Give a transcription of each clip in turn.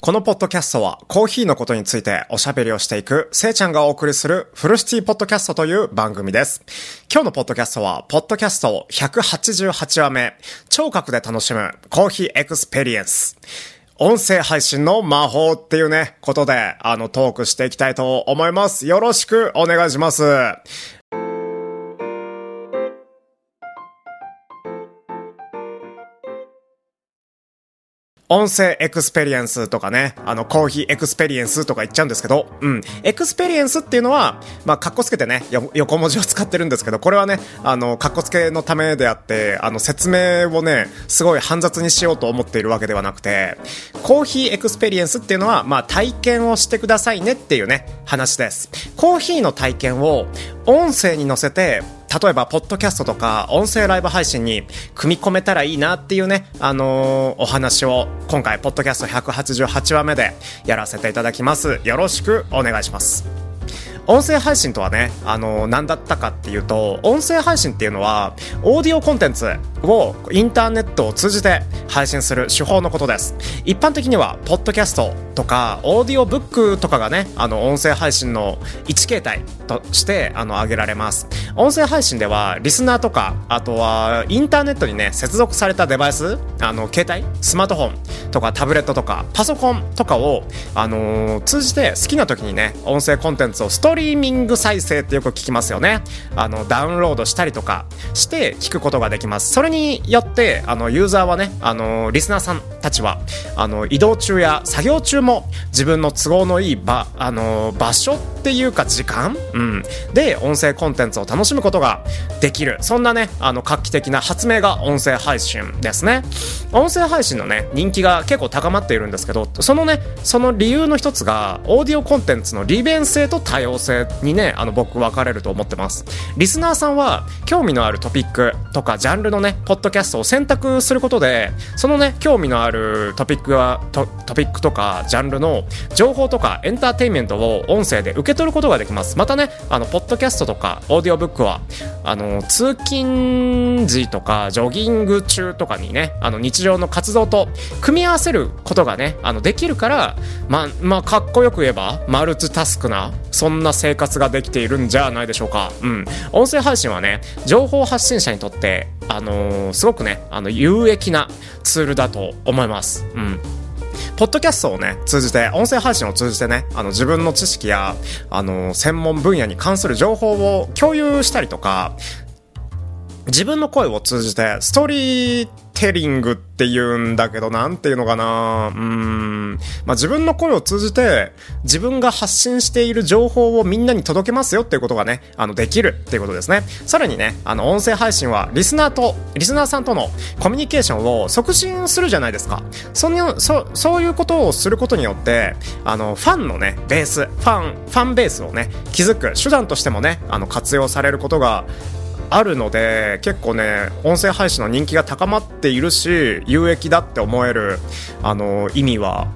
このポッドキャストはコーヒーのことについておしゃべりをしていくせいちゃんがお送りするフルシティポッドキャストという番組です。今日のポッドキャストは、ポッドキャスト188話目、聴覚で楽しむコーヒーエクスペリエンス。音声配信の魔法っていうね、ことで、あの、トークしていきたいと思います。よろしくお願いします。音声エクスペリエンスとかね、あの、コーヒーエクスペリエンスとか言っちゃうんですけど、うん。エクスペリエンスっていうのは、まあ、カッコつけてね、横文字を使ってるんですけど、これはね、あの、カッコつけのためであって、あの、説明をね、すごい煩雑にしようと思っているわけではなくて、コーヒーエクスペリエンスっていうのは、まあ、体験をしてくださいねっていうね、話です。コーヒーの体験を音声に乗せて、例えば、ポッドキャストとか、音声ライブ配信に組み込めたらいいなっていうね、あのーお話を、今回、ポッドキャスト188話目でやらせていただきます。よろしくお願いします。音声配信とはね、あの何だったかっていうと、音声配信っていうのは、オーディオコンテンツをインターネットを通じて配信する手法のことです。一般的には、ポッドキャストとか、オーディオブックとかがね、あの、音声配信の一形態として、あの、挙げられます。音声配信では、リスナーとか、あとは、インターネットにね、接続されたデバイス、あの、携帯、スマートフォンとか、タブレットとか、パソコンとかを、あのー通じて好きな時にね、音声コンテンツをストーリーミング再生ってよく聞きますよね。あの、ダウンロードしたりとかして聞くことができます。それによって、あの、ユーザーはね、あの、リスナーさんたちは、あの、移動中や作業中も自分の都合のいい場、あの、場所っていうか時間うん。で、音声コンテンツを楽しむことができる。そんなね、あの、画期的な発明が音声配信ですね。音声配信のね、人気が結構高まっているんですけど、そのね、その理由の一つが、オーディオコンテンツの利便性と多様性にね、あの、僕分かれると思ってます。リスナーさんは、興味のあるトピックとか、ジャンルのね、ポッドキャストを選択することで、そのね、興味のあるトピックは、トトピックとか、ジャンルの情報とか、エンターテインメントを音声で受け取ることができます。またね、あの、ポッドキャストとか、オーディオブックは、あの、通勤時とか、ジョギング中とかにね、あの、日常の活動と組み合わせることがね、あの、できるから、まあ、まあ、かっこよく言えば、マルチタスクな、そんな生活ができているんじゃないでしょうか。うん。音声配信はね、情報発信者にとって、あのーすごくね、あの、有益なツールだと思います。うん。ポッドキャストをね、通じて、音声配信を通じてね、あの、自分の知識や、あの、専門分野に関する情報を共有したりとか、自分の声を通じて、ストーリーテリングって言うんだけど、なんていうのかなうん。まあ、自分の声を通じて、自分が発信している情報をみんなに届けますよっていうことがね、あの、できるっていうことですね。さらにね、あの、音声配信は、リスナーと、リスナーさんとのコミュニケーションを促進するじゃないですか。その、そ、そういうことをすることによって、あの、ファンのね、ベース、ファン、ファンベースをね、築く手段としてもね、あの、活用されることが、あるので結構ね音声配信の人気が高まっているし有益だって思えるあの意味は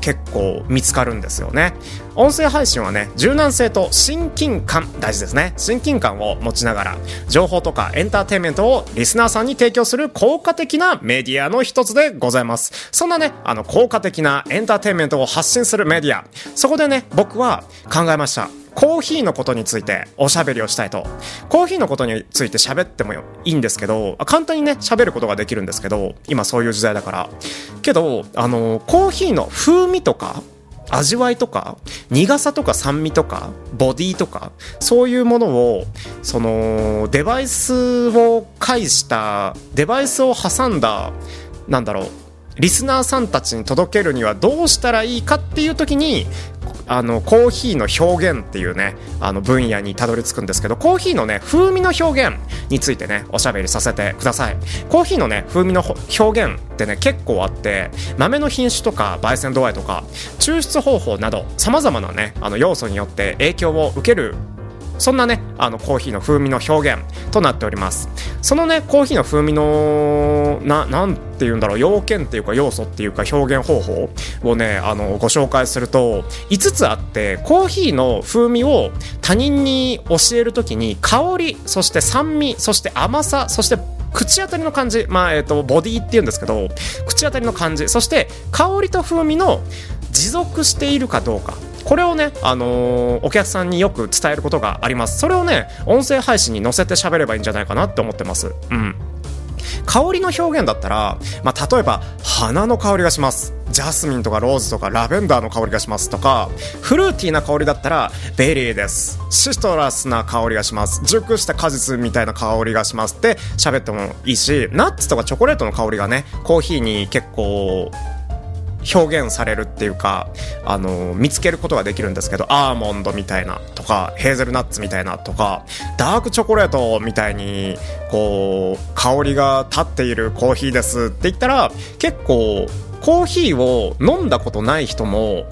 結構見つかるんですよね。音声配信はね柔軟性と親近感大事ですね。親近感を持ちながら情報とかエンターテインメントをリスナーさんに提供する効果的なメディアの一つでございます。そんなねあの効果的なエンターテインメントを発信するメディア。そこでね僕は考えました。コーヒーのことについておしゃべりをしたいと。コーヒーのことについて喋ってもいいんですけど、簡単にね、喋ることができるんですけど、今そういう時代だから。けど、あの、コーヒーの風味とか、味わいとか、苦さとか酸味とか、ボディとか、そういうものを、その、デバイスを介した、デバイスを挟んだ、なんだろう、リスナーさんたちに届けるにはどうしたらいいかっていう時にあのコーヒーの表現っていうねあの分野にたどり着くんですけどコーヒーのね風味の表現についてねおしゃべりさせてください。コーヒーのね風味の表現ってね結構あって豆の品種とか焙煎度合いとか抽出方法などさまざまなねあの要素によって影響を受けるそんなね、あのコーヒーの風味の表現となっております。そのね、コーヒーの風味の、な、なんて言うんだろう、要件っていうか要素っていうか表現方法をね、あの、ご紹介すると、5つあって、コーヒーの風味を他人に教えるときに、香り、そして酸味、そして甘さ、そして口当たりの感じ、まあ、えっ、と、ボディって言うんですけど、口当たりの感じ、そして香りと風味の持続しているかどうかこれをね、あのー、お客さんによく伝えることがあります。それをね音声配信に載せて喋ればいいんじゃないかなって思ってます。うん。香りの表現だったら、まあ、例えば花の香りがします。ジャスミンとかローズとかラベンダーの香りがしますとかフルーティーな香りだったらベリーです。シトラスな香りがします。熟した果実みたいな香りがしますって喋ってもいいしナッツとかチョコレートの香りがねコーヒーに結構表現されるっていうか、あの見つけることができるんですけど、アーモンドみたいなとか、ヘーゼルナッツみたいなとか、ダークチョコレートみたいに、こう、香りが立っているコーヒーですって言ったら、結構、コーヒーを飲んだことない人も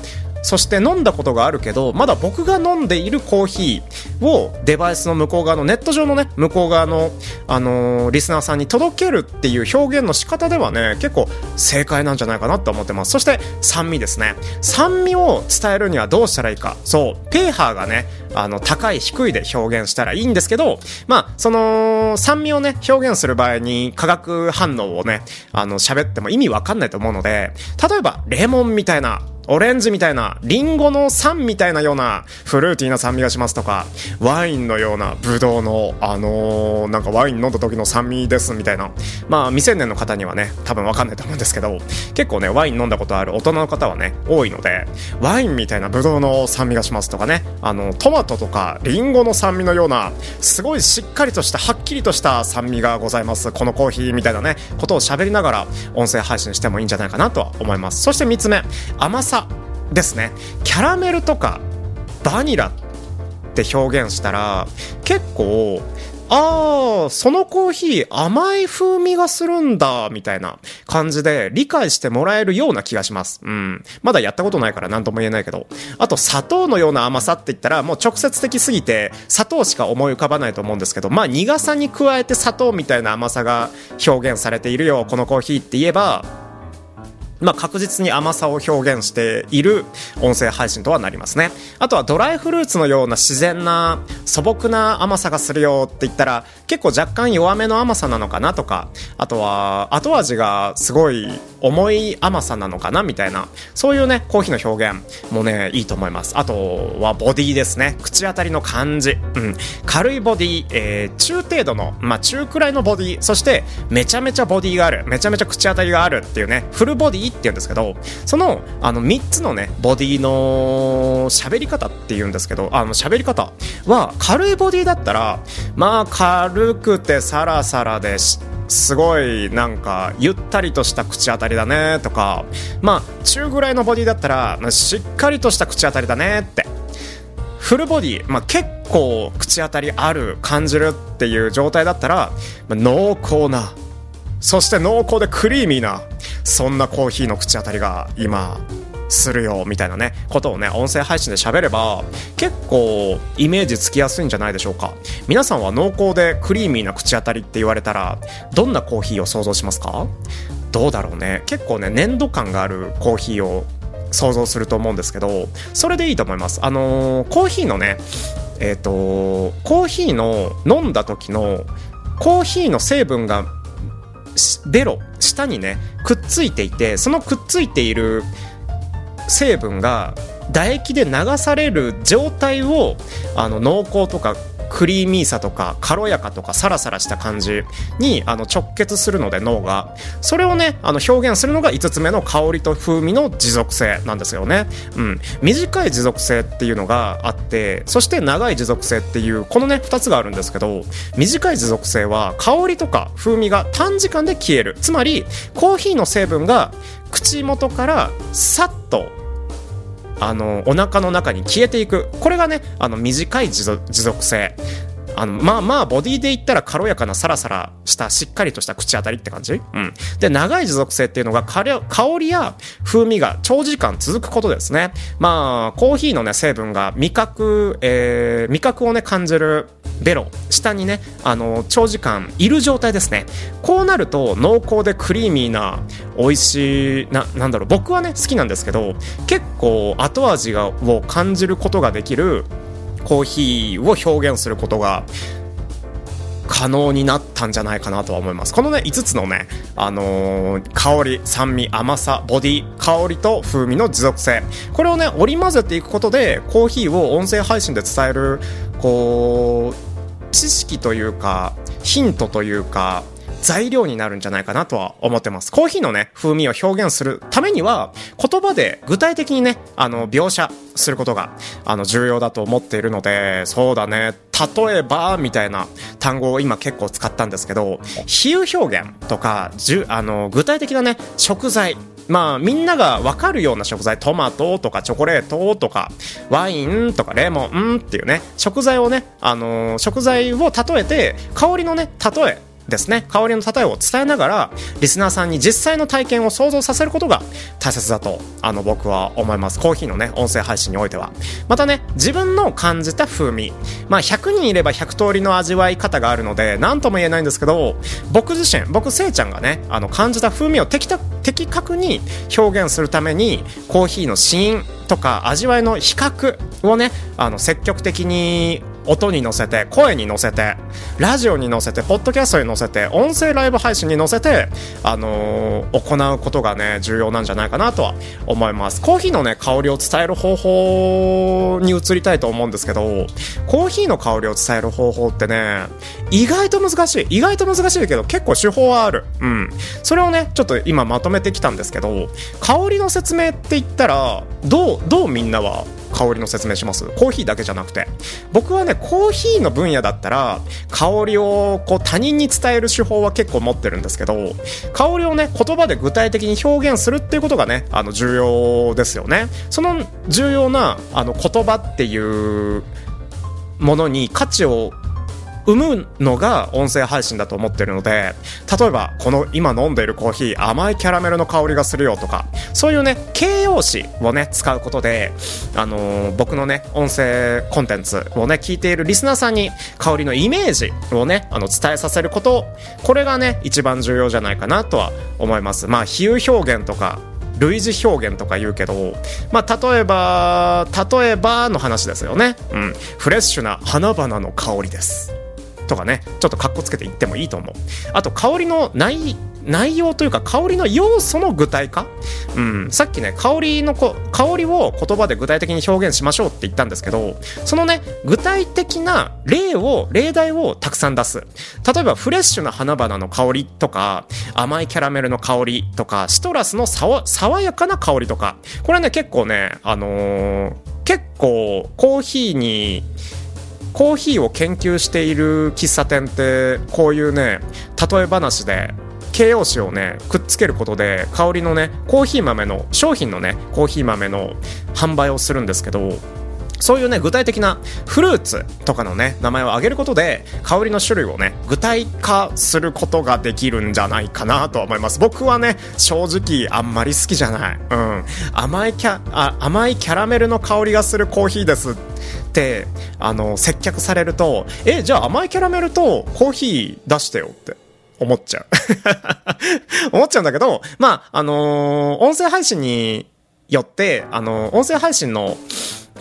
そして飲んだことがあるけどまだ僕が飲んでいるコーヒーをデバイスの向こう側のネット上のね向こう側の、あのー、リスナーさんに届けるっていう表現の仕方ではね結構正解なんじゃないかなと思ってます。そして酸味ですね。酸味を伝えるにはどうしたらいいか。そう。ペーハーがねあの高い低いで表現したらいいんですけどまあその酸味をね表現する場合に化学反応をねあの喋っても意味わかんないと思うので例えばレモンみたいなオレンジみたいな、リンゴの酸みたいなようなフルーティーな酸味がしますとか、ワインのようなブドウの、あのー、なんかワイン飲んだ時の酸味ですみたいな。まあ、未成年の方にはね、多分わかんないと思うんですけど、結構ね、ワイン飲んだことある大人の方はね、多いので、ワインみたいなブドウの酸味がしますとかね、あの、トマトとかリンゴの酸味のような、すごいしっかりとした、はっきりとした酸味がございます。このコーヒーみたいなね、ことを喋りながら、音声配信してもいいんじゃないかなとは思います。そして3つ目、甘さ。ですねキャラメルとかバニラって表現したら結構ああ、そのコーヒー甘い風味がするんだ、みたいな感じで理解してもらえるような気がします。うん。まだやったことないから何とも言えないけど。あと砂糖のような甘さって言ったらもう直接的すぎて砂糖しか思い浮かばないと思うんですけど、まあ苦さに加えて砂糖みたいな甘さが表現されているよ、このコーヒーって言えば、まあ、確実に甘さを表現している音声配信とはなりますね。あとはドライフルーツのような自然な素朴な甘さがするよって言ったら結構若干弱めの甘さなのかなとか、あとは後味がすごい重い甘さなのかなみたいな、そういうね、コーヒーの表現もね、いいと思います。あとはボディですね。口当たりの感じ。うん。軽いボディ、えー、中程度の、まあ、中くらいのボディ、そしてめちゃめちゃボディがある、めちゃめちゃ口当たりがあるっていうね、フルボディって言うんですけど、その、あの、3つのね、ボディの喋り方って言うんですけど、あの、喋り方は、軽いボディだったら、まあ、軽くてサラサラです。ごいなんかゆったりとした口当たりだねとかまあ中ぐらいのボディだったらしっかりとした口当たりだねって。フルボディ、まあ、結構口当たりある感じるっていう状態だったら、まあ、濃厚な。そして濃厚でクリーミーな。そんなコーヒーの口当たりが今するよみたいなねことをね音声配信で喋れば結構イメージつきやすいんじゃないでしょうか。皆さんは濃厚でクリーミーな口当たりって言われたらどんなコーヒーを想像しますか？どうだろうね。結構ね粘土感があるコーヒーを想像すると思うんですけどそれでいいと思います。あのー、コーヒーのねえっ、ー、とコーヒーの飲んだ時のコーヒーの成分がベロ。下にねくっついていてそのくっついている成分が唾液で流される状態をあの濃厚とかクリーミーさとか軽やかとかサラサラした感じにあの直結するので脳が。それをねあの表現するのが5つ目の香りと風味の持続性なんですよね、うん、短い持続性っていうのがあってそして長い持続性っていうこのね2つがあるんですけど短い持続性は香りとか風味が短時間で消える。つまりコーヒーの成分が口元からさっとあのお腹の中に消えていく。これがねあの短い持続性。あの、まあまあ、ボディで言ったら軽やかなサラサラしたしっかりとした口当たりって感じ？うん。で、長い持続性っていうのが香りや風味が長時間続くことですね。まあ、コーヒーのね、成分が味覚、えー、味覚をね、感じるベロ、下にね、あの、長時間いる状態ですね。こうなると濃厚でクリーミーな美味しい、な、なんだろう、僕はね、好きなんですけど、結構後味がを感じることができるコーヒーを表現することが可能になったんじゃないかなとは思います。このね5つのね、あのー、香り酸味甘さボディ香りと風味の持続性。これをね織り交ぜていくことでコーヒーを音声配信で伝えるこう知識というかヒントというか材料になるんじゃないかなとは思ってます。コーヒーのね、風味を表現するためには、言葉で具体的にね、あの、描写することが、あの、重要だと思っているので、そうだね、例えば、みたいな単語を今結構使ったんですけど、比喩表現とか、じゅあの、具体的なね、食材、まあみんなが分かるような食材トマトとかチョコレートとかワインとかレモンっていうね食材をね、あのー、食材を例えて香りのね例えですね。香りの例えを伝えながらリスナーさんに実際の体験を想像させることが大切だとあの僕は思います。コーヒーのね音声配信においては。またね自分の感じた風味。まあ100人いれば100通りの味わい方があるので何とも言えないんですけど僕自身僕せいちゃんがねあの感じた風味を的確に表現するためにコーヒーの試飲とか味わいの比較をねあの積極的に音に乗せて声に乗せてラジオに乗せてポッドキャストに乗せて音声ライブ配信に乗せて、あのー、行うことがね重要なんじゃないかなとは思います。コーヒーのね香りを伝える方法に移りたいと思うんですけどコーヒーの香りを伝える方法ってね意外と難しい意外と難しいけど結構手法はある。うん。それをねちょっと今まとめてきたんですけど香りの説明って言ったらどうどうみんなは香りの説明します。コーヒーだけじゃなくて。僕はねコーヒーの分野だったら香りをこう他人に伝える手法は結構持ってるんですけど香りをね言葉で具体的に表現するっていうことがねあの重要ですよね。その重要なあの言葉っていうものに価値を生むのが音声配信だと思ってるので例えばこの今飲んでいるコーヒー甘いキャラメルの香りがするよとかそういうね形容詞をね使うことで、あのー、僕のね音声コンテンツをね聞いているリスナーさんに香りのイメージをねあの伝えさせることこれがね一番重要じゃないかなとは思いますまあ比喩表現とか類似表現とか言うけど、まあ、例えば、例えばの話ですよね。うん。フレッシュな花々の香りです。とかねちょっとかっこつけて言ってもいいと思う。あと香りの内内容というか香りの要素の具体化、うん、さっきね香りのこ香りを言葉で具体的に表現しましょうって言ったんですけどそのね具体的な例を例題をたくさん出す。例えばフレッシュな花々の香りとか甘いキャラメルの香りとかシトラスの爽やかな香りとか。これね結構ねあのー、結構コーヒーにコーヒーを研究している喫茶店ってこういうね例え話で形容詞をねくっつけることで香りのねコーヒー豆の商品のねコーヒー豆の販売をするんですけどそういうね、具体的なフルーツとかのね、名前を挙げることで、香りの種類をね、具体化することができるんじゃないかなと思います。僕はね、正直あんまり好きじゃない。うん。甘いキャ、あ甘いキャラメルの香りがするコーヒーですってあの接客されるとえじゃあ甘いキャラメルとコーヒー出してよって思っちゃう。思っちゃうんだけどまああのー、音声配信によってあのー、音声配信の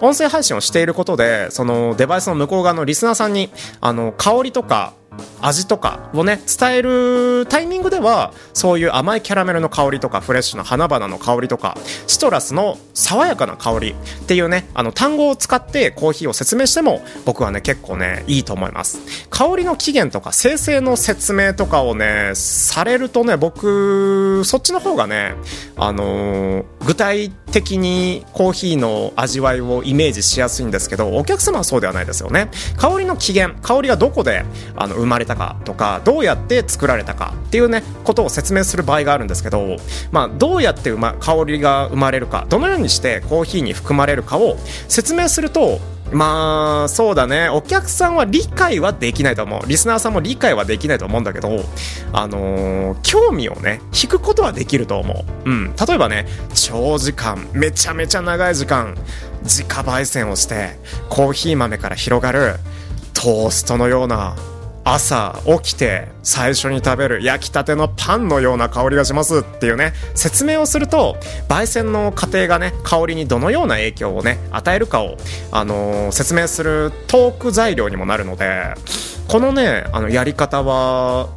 音声配信をしていることでそのデバイスの向こう側のリスナーさんにあの香りとか味とかをね伝えるタイミングではそういう甘いキャラメルの香りとかフレッシュな花々の香りとかシトラスの爽やかな香りっていうねあの単語を使ってコーヒーを説明しても僕はね結構ねいいと思います。香りの起源とか生成の説明とかをねされるとね僕そっちの方がねあのー、具体的にコーヒーの味わいをイメージしやすいんですけどお客様はそうではないですよね。香りの起源香りがどこであの生まれたかとかどうやって作られたかっていうねことを説明する場合があるんですけど、まあ、どうやってう、ま、香りが生まれるかどのようにしてコーヒーに含まれるかを説明するとまあそうだね。お客さんは理解はできないと思う。リスナーさんも理解はできないと思うんだけどあのー、興味をね引くことはできると思う。うん。例えばね長時間めちゃめちゃ長い時間自家焙煎をしてコーヒー豆から広がるトーストのような朝起きて最初に食べる焼きたてのパンのような香りがしますっていうね説明をすると焙煎の過程がね香りにどのような影響をね与えるかを、あのー、説明するトーク材料にもなるのでこのねあのやり方は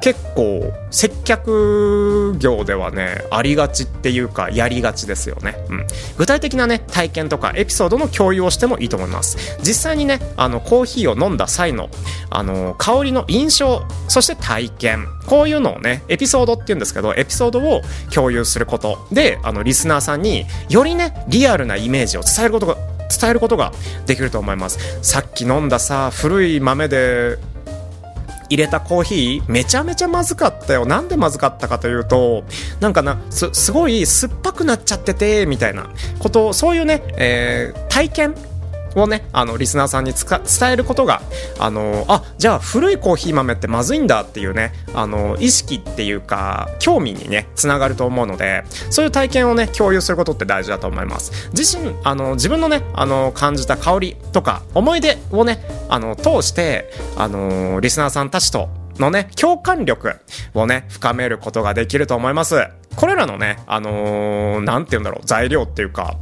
結構接客業ではねありがちっていうかやりがちですよね、うん、具体的なね体験とかエピソードの共有をしてもいいと思います。実際にねあのコーヒーを飲んだ際のあの香りの印象そして体験。こういうのをねエピソードっていうんですけどエピソードを共有することであのリスナーさんによりねリアルなイメージを伝えることが伝えることができると思います。さっき飲んださ古い豆で入れたコーヒーめちゃめちゃまずかったよ。なんでまずかったかというとなんかなすすごい酸っぱくなっちゃっててみたいなことそういうね、えー、体験をね、あの、リスナーさんに伝えることが、あの、あ、じゃあ古いコーヒー豆ってまずいんだっていうね、あの、意識っていうか、興味にね、つながると思うので、そういう体験をね、共有することって大事だと思います。自身、あの、自分のね、あの、感じた香りとか、思い出をね、あの、通して、あの、リスナーさんたちとのね、共感力をね、深めることができると思います。これらのね、あのー、なんて言うんだろう、材料っていうか、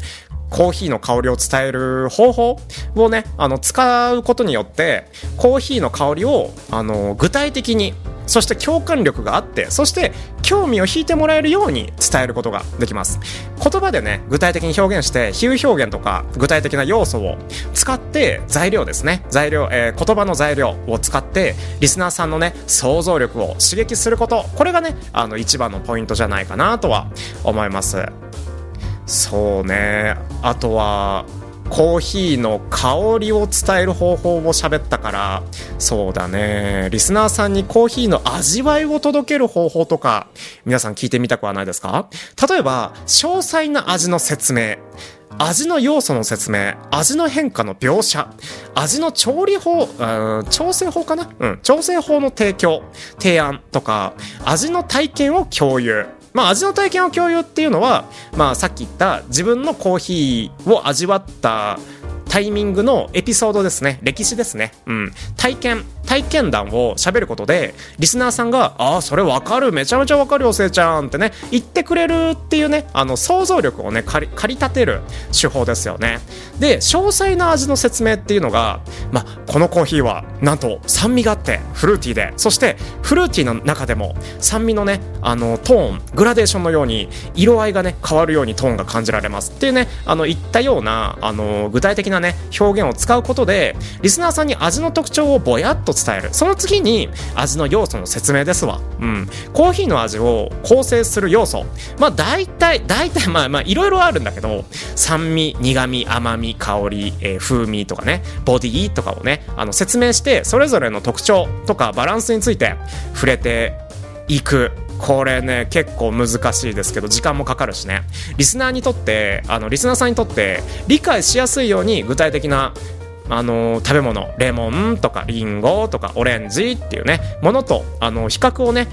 コーヒーの香りを伝える方法をね、あの、使うことによって、コーヒーの香りを、あの、具体的に、そして共感力があって、そして興味を引いてもらえるように伝えることができます。言葉でね、具体的に表現して、比喩表現とか具体的な要素を使って材料ですね。材料、えー、言葉の材料を使って、リスナーさんのね、想像力を刺激すること、これがね、あの、一番のポイントじゃないかなとは思います。そうね。あとはコーヒーの香りを伝える方法を喋ったからそうだね。リスナーさんにコーヒーの味わいを届ける方法とか皆さん聞いてみたくはないですか？例えば詳細な味の説明。味の要素の説明、味の変化の描写、味の調理法、うん調整法かな？うん、調整法の提供、提案とか、味の体験を共有。まあ、味の体験を共有っていうのは、まあ、さっき言った自分のコーヒーを味わったタイミングのエピソードですね。歴史ですね、うん、体験。体験談を喋ることでリスナーさんが「ああそれわかる。めちゃめちゃわかるよせいちゃん」ってね言ってくれるっていうねあの想像力をね駆り立てる手法ですよね。で詳細な味の説明っていうのが、まあ、このコーヒーはなんと酸味があってフルーティーでそしてフルーティーの中でも酸味のねあのトーングラデーションのように色合いがね変わるようにトーンが感じられます。っていうねあの言ったようなあの具体的なね表現を使うことでリスナーさんに味の特徴をぼやっと伝える。その次に味の要素の説明ですわ。うん。コーヒーの味を構成する要素。まあ大体大体まあまあいろいろあるんだけど酸味苦味甘み香り、えー、風味とかねボディとかをねあの説明してそれぞれの特徴とかバランスについて触れていく。これね結構難しいですけど時間もかかるしね。リスナーにとってあのリスナーさんにとって理解しやすいように具体的なあの食べ物レモンとかリンゴとかオレンジっていうねものとあの比較をね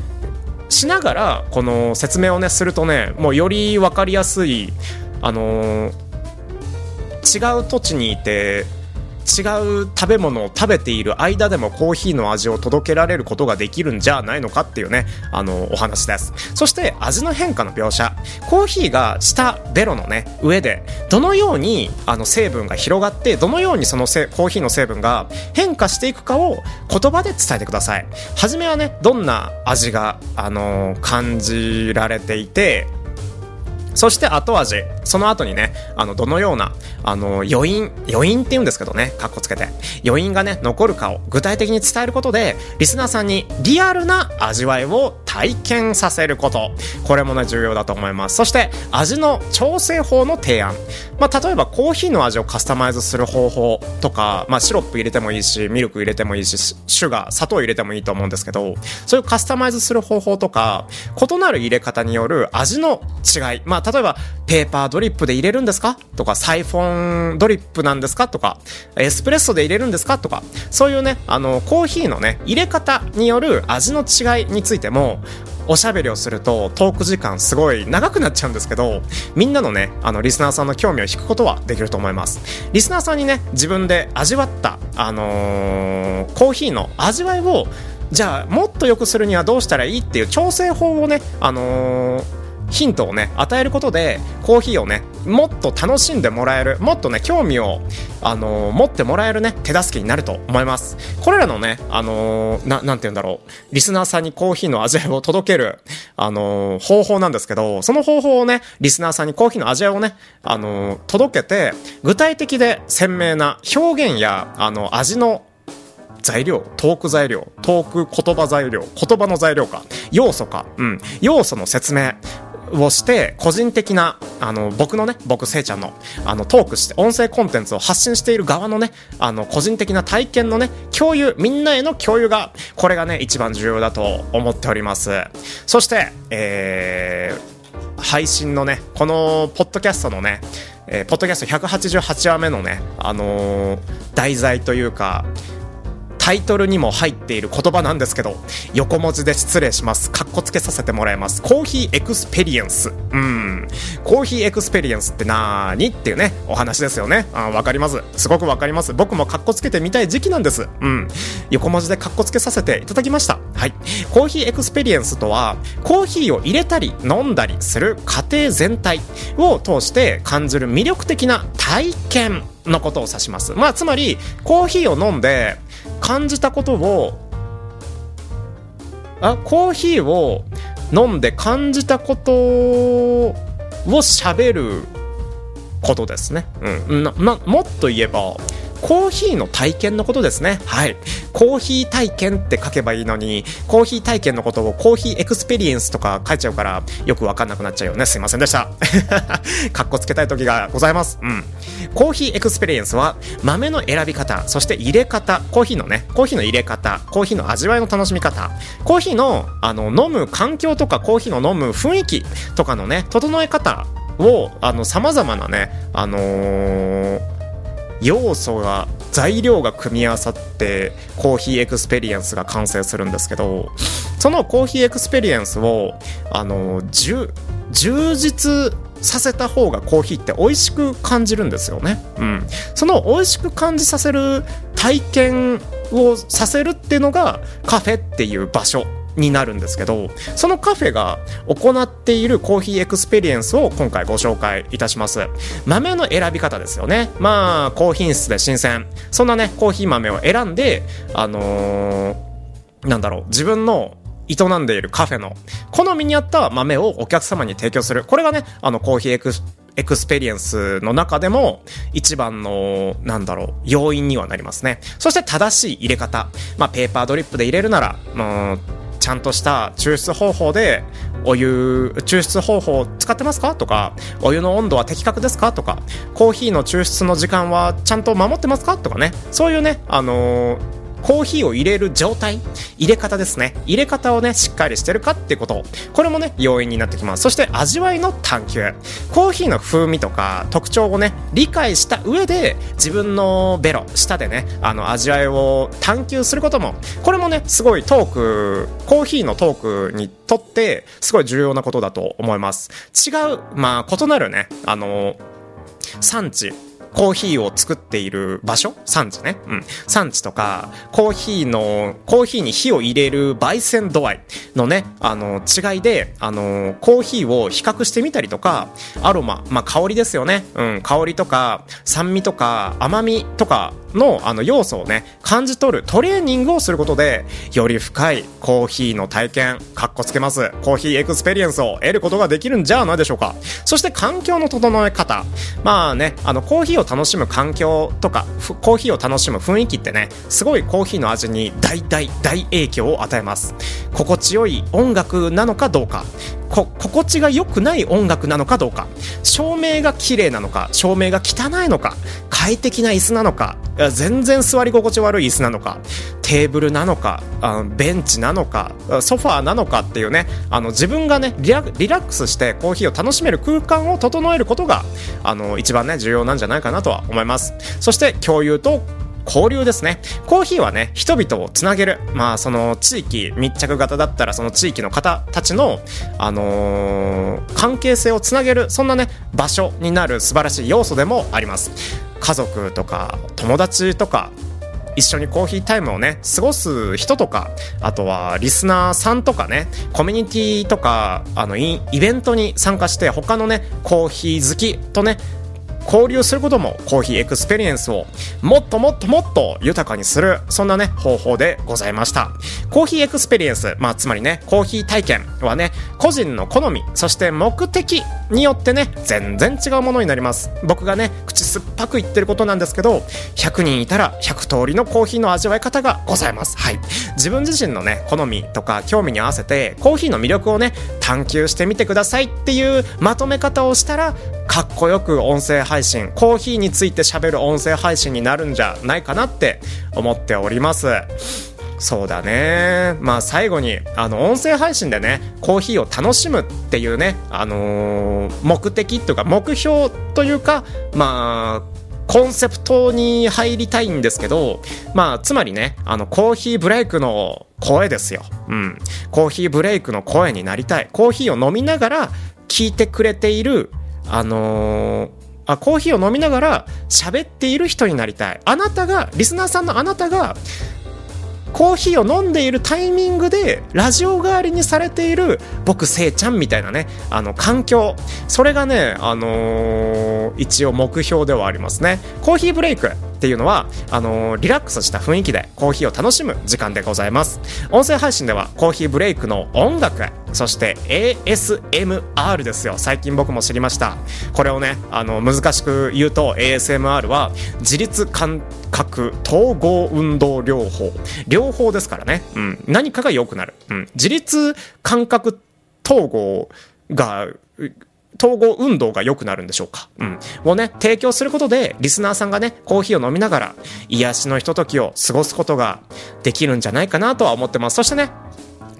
しながらこの説明をねするとねもうより分かりやすいあの違う土地にいて違う食べ物を食べている間でもコーヒーの味を届けられることができるんじゃないのかっていうね、あの、お話です。そして味の変化の描写。コーヒーが下、ベロのね、上で、どのようにあの成分が広がって、どのようにそのせコーヒーの成分が変化していくかを言葉で伝えてください。はじめはね、どんな味が、あの感じられていて、そして後味。その後にね、あの、どのような、あの、余韻、余韻って言うんですけどね、カッコつけて。余韻がね、残るかを具体的に伝えることで、リスナーさんにリアルな味わいを体験させること。これもね、重要だと思います。そして、味の調整法の提案。まあ、例えばコーヒーの味をカスタマイズする方法とか、まあ、シロップ入れてもいいし、ミルク入れてもいいし、シュガー、砂糖入れてもいいと思うんですけど、そういうカスタマイズする方法とか、異なる入れ方による味の違い。まあ、例えば、ペーパードリップで入れるんですか？とか、サイフォンドリップなんですか？とか、エスプレッソで入れるんですか？とか、そういうね、あの、コーヒーのね、入れ方による味の違いについても、おしゃべりをするとトーク時間すごい長くなっちゃうんですけど、みんなのね、あの、リスナーさんの興味を引くことはできると思います。リスナーさんにね、自分で味わった、あのー、コーヒーの味わいを、じゃあ、もっと良くするにはどうしたらいいっていう調整法をね、あのーヒントをね与えることでコーヒーをねもっと楽しんでもらえるもっとね興味を、あのー、持ってもらえるね手助けになると思います。これらのね、あのー、て言うんだろう。リスナーさんにコーヒーの味わいを届ける、あのー、方法なんですけどその方法をねリスナーさんにコーヒーの味わいをね、あの届けて具体的で鮮明な表現やあの味の材料、トーク材料、トーク言葉材料、言葉の材料か、要素か、うん、要素の説明、をして、個人的な、あの、僕のね、僕、せいちゃんの、あの、トークして、音声コンテンツを発信している側のね、あの、個人的な体験のね、共有、みんなへの共有が、これがね、一番重要だと思っております。そして、えー、配信のね、この、ポッドキャストのね、えー、ポッドキャスト188話目のね、あのー、題材というか、タイトルにも入っている言葉なんですけど、横文字で失礼します。かっこつけさせてもらいます。コーヒーエクスペリエンス。うん。コーヒーエクスペリエンスってなーにっていうね、お話ですよね。わかります。すごくわかります。僕もかっこつけてみたい時期なんです。うん。横文字でかっこつけさせていただきました。はい。コーヒーエクスペリエンスとは、コーヒーを入れたり飲んだりする過程全体を通して感じる魅力的な体験のことを指します。まあ、つまり、コーヒーを飲んで、感じたことをあコーヒーを飲んで感じたことを喋ることですね。うん、ななもっと言えばコーヒーの体験のことですね。はい。コーヒー体験って書けばいいのに、コーヒー体験のことをコーヒーエクスペリエンスとか書いちゃうから、よくわかんなくなっちゃうよね。すいませんでした。かっこつけたい時がございます。うん。コーヒーエクスペリエンスは、豆の選び方、そして入れ方、コーヒーのね、コーヒーの入れ方、コーヒーの味わいの楽しみ方、コーヒーの、あの、飲む環境とか、コーヒーの飲む雰囲気とかのね、整え方を、あの、様々なね、あのー要素が材料が組み合わさってコーヒーエクスペリエンスが完成するんですけどそのコーヒーエクスペリエンスをあの充実させた方がコーヒーって美味しく感じるんですよね。うん、その美味しく感じさせる体験をさせるっていうのがカフェっていう場所になるんですけどそのカフェが行っているコーヒーエクスペリエンスを今回ご紹介いたします豆の選び方ですよねまあ高品質で新鮮そんなねコーヒー豆を選んであのー、なんだろう自分の営んでいるカフェの好みに合った豆をお客様に提供するこれがねあのコーヒーエクスエクスペリエンスの中でも一番の、なんだろう、要因にはなりますね。そして正しい入れ方。まあ、ペーパードリップで入れるなら、もう、ちゃんとした抽出方法でお湯抽出方法使ってますか？とかお湯の温度は的確ですか？とかコーヒーの抽出の時間はちゃんと守ってますか？とかね。そういうねあのーコーヒーを入れる状態、入れ方ですね。入れ方をね、しっかりしてるかってこと。これもね、要因になってきます。そして味わいの探求。コーヒーの風味とか特徴をね、理解した上で、自分のベロ、舌でね、あの、味わいを探求することも、これもね、すごいトーク、コーヒーのトークにとって、すごい重要なことだと思います。違う、まあ、異なるね、あの、産地、コーヒーを作っている場所？産地ね。うん。産地とか、コーヒーの、コーヒーに火を入れる焙煎度合いのね、あの、違いで、あの、コーヒーを比較してみたりとか、アロマ、まあ、香りですよね。うん。香りとか、酸味とか、甘みとか、のあの要素をね感じ取るトレーニングをすることでより深いコーヒーの体験かっこつけます。コーヒーエクスペリエンスを得ることができるんじゃないでしょうか。そして環境の整え方。まあねあのコーヒーを楽しむ環境とかコーヒーを楽しむ雰囲気ってねすごいコーヒーの味に大大大影響を与えます。心地よい音楽なのかどうか。心地が良くない音楽なのかどうか。照明が綺麗なのか照明が汚いのか快適な椅子なのか全然座り心地悪い椅子なのかテーブルなのかベンチなのかソファーなのかっていうねあの自分がねリラックスしてコーヒーを楽しめる空間を整えることがあの一番ね重要なんじゃないかなとは思います。そして共有と交流ですね。コーヒーはね、人々をつなげる。まあ、その地域密着型だったら、その地域の方たちの、あのー、関係性をつなげる、そんなね、場所になる素晴らしい要素でもあります。家族とか、友達とか、一緒にコーヒータイムをね、過ごす人とか、あとはリスナーさんとかね、コミュニティとか、あの、イベントに参加して、他のね、コーヒー好きとね、交流することもコーヒーエクスペリエンスをもっともっともっと豊かにするそんなね方法でございました。コーヒーエクスペリエンスまあつまりねコーヒー体験はね個人の好みそして目的によってね全然違うものになります。僕がね口酸っぱく言ってることなんですけど100人いたら100通りのコーヒーの味わい方がございます。はい。自分自身のね好みとか興味に合わせてコーヒーの魅力をね探求してみてくださいっていうまとめ方をしたらかっこよく音声配配信コーヒーについて喋る音声配信になるんじゃないかなって思っておりますそうだねまあ最後にあの音声配信でねコーヒーを楽しむっていうねあのー、目的というか目標というかまあコンセプトに入りたいんですけど、まあ、つまりね、あの、コーヒーブレイクの声ですよ。うん。コーヒーブレイクの声になりたい。コーヒーを飲みながら聞いてくれているあのー、あコーヒーを飲みながら喋っている人になりたい。あなたがリスナーさんのあなたがコーヒーを飲んでいるタイミングでラジオ代わりにされている僕せいちゃんみたいなねあの環境。それがねあのー、一応目標ではありますね。コーヒーブレイク。っていうのはあのー、リラックスした雰囲気でコーヒーを楽しむ時間でございます。音声配信ではコーヒーブレイクの音楽そして ASMR ですよ最近僕も知りました。これをねあの難しく言うと ASMR は自律感覚統合運動療法。療法ですからね、うん、何かが良くなる、うん、自律感覚統合が統合運動が良くなるんでしょうか。うん。をね、提供することで、リスナーさんがね、コーヒーを飲みながら、癒しのひとときを過ごすことができるんじゃないかなとは思ってます。そしてね、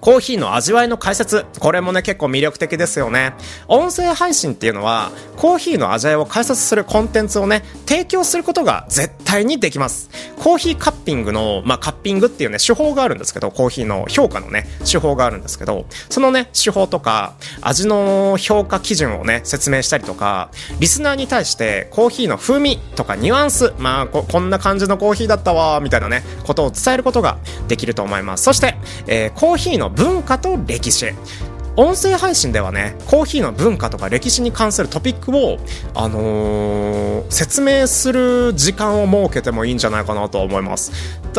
コーヒーの味わいの解説。これもね、結構魅力的ですよね。音声配信っていうのは、コーヒーの味わいを解説するコンテンツをね、提供することが絶対にできます。コーヒーカッピングの、まあ、カッピングっていうね、手法があるんですけど、コーヒーの評価のね、手法があるんですけど、そのね、手法とか、味の評価基準をね、説明したりとか、リスナーに対してコーヒーの風味とかニュアンス、まあこ、んな感じのコーヒーだったわ、みたいなね、ことを伝えることができると思います。そして、えー、コーヒーの文化と歴史。音声配信ではねコーヒーの文化とか歴史に関するトピックを、あのー、説明する時間を設けてもいいんじゃないかなと思います。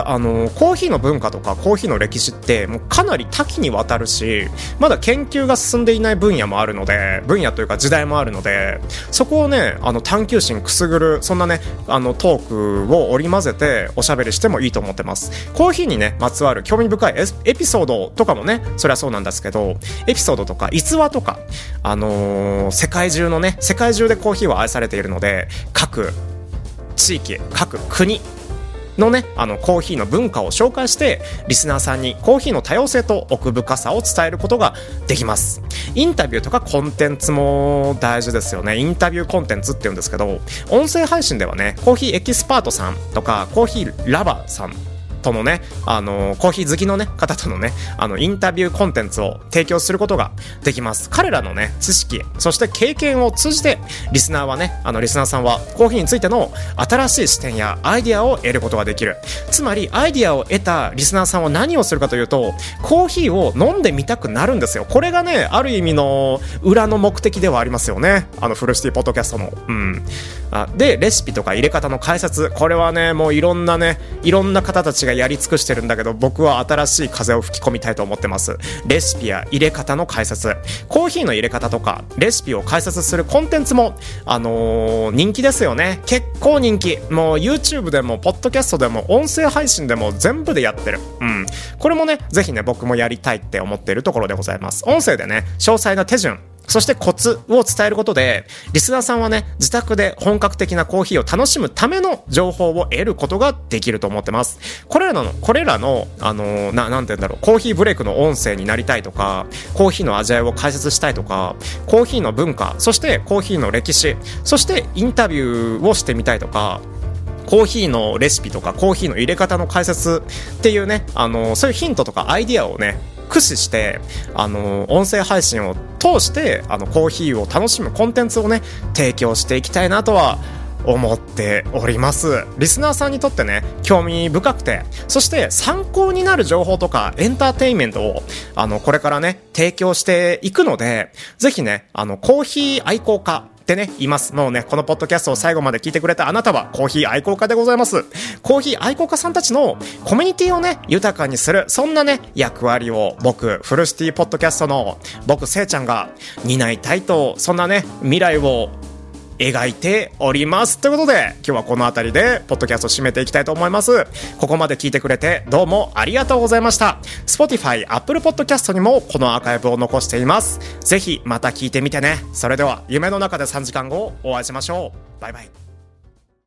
あのー、コーヒーの文化とかコーヒーの歴史ってもうかなり多岐にわたるしまだ研究が進んでいない分野もあるので分野というか時代もあるのでそこをねあの探求心くすぐるそんなねあのトークを織り交ぜておしゃべりしてもいいと思ってます。コーヒーにねまつわる興味深いエピソードとかもねそれはそうなんですけどエピソードとか逸話とか、あのー、世界中のね、世界中でコーヒーは愛されているので、各地域、各国のね、あの、コーヒーの文化を紹介して、リスナーさんにコーヒーの多様性と奥深さを伝えることができます。インタビューとかコンテンツも大事ですよね。インタビューコンテンツって言うんですけど、音声配信ではね、コーヒーエキスパートさんとか、コーヒーラバーさんとのね、あの、コーヒー好きのね、方とのね、あの、インタビューコンテンツを提供することができます。彼らのね、知識、そして経験を通じて、リスナーはね、あの、リスナーさんは、コーヒーについての新しい視点やアイディアを得ることができる。つまり、アイディアを得たリスナーさんは何をするかというと、コーヒーを飲んでみたくなるんですよ。これがね、ある意味の裏の目的ではありますよね。あの、フルシティポッドキャストの。うん。あで、レシピとか入れ方の解説。これはね、もういろんなね、いろんな方たちがやり尽くしてるんだけど、僕は新しい風を吹き込みたいと思ってます。レシピや入れ方の解説。コーヒーの入れ方とか、レシピを解説するコンテンツも、あのー、人気ですよね。結構人気。もう YouTube でも、ポッドキャストでも、音声配信でも全部でやってる。うん。これもね、ぜひね、僕もやりたいって思ってるところでございます。音声でね、詳細な手順、そしてコツを伝えることで、リスナーさんはね、自宅で本格的なコーヒーを楽しむための情報を得ることができると思ってます。これらの、これらの、あの、な、なんて言うんだろう、コーヒーブレイクの音声になりたいとか、コーヒーの味わいを解説したいとか、コーヒーの文化、そしてコーヒーの歴史、そしてインタビューをしてみたいとか、コーヒーのレシピとかコーヒーの入れ方の解説っていうね、あの、そういうヒントとかアイディアをね、駆使して、あの、音声配信を通して、あの、コーヒーを楽しむコンテンツをね、提供していきたいなとは思っております。リスナーさんにとってね、興味深くて、そして参考になる情報とかエンターテインメントを、あの、これからね、提供していくので、ぜひね、あの、コーヒー愛好家、ってね、います。もうね、このポッドキャストを最後まで聞いてくれたあなたはコーヒー愛好家でございます。コーヒー愛好家さんたちのコミュニティをね、豊かにする、そんなね、役割を僕、フルシティポッドキャストの僕、せいちゃんが担いたいと、そんなね、未来を描いております。ということで、今日はこの辺りで、ポッドキャスト締めていきたいと思います。ここまで聞いてくれて、どうもありがとうございました。Spotify、Apple Podcast にもこのアーカイブを残しています。ぜひ、また聞いてみてね。それでは、夢の中で3時間後、お会いしましょう。バイバイ。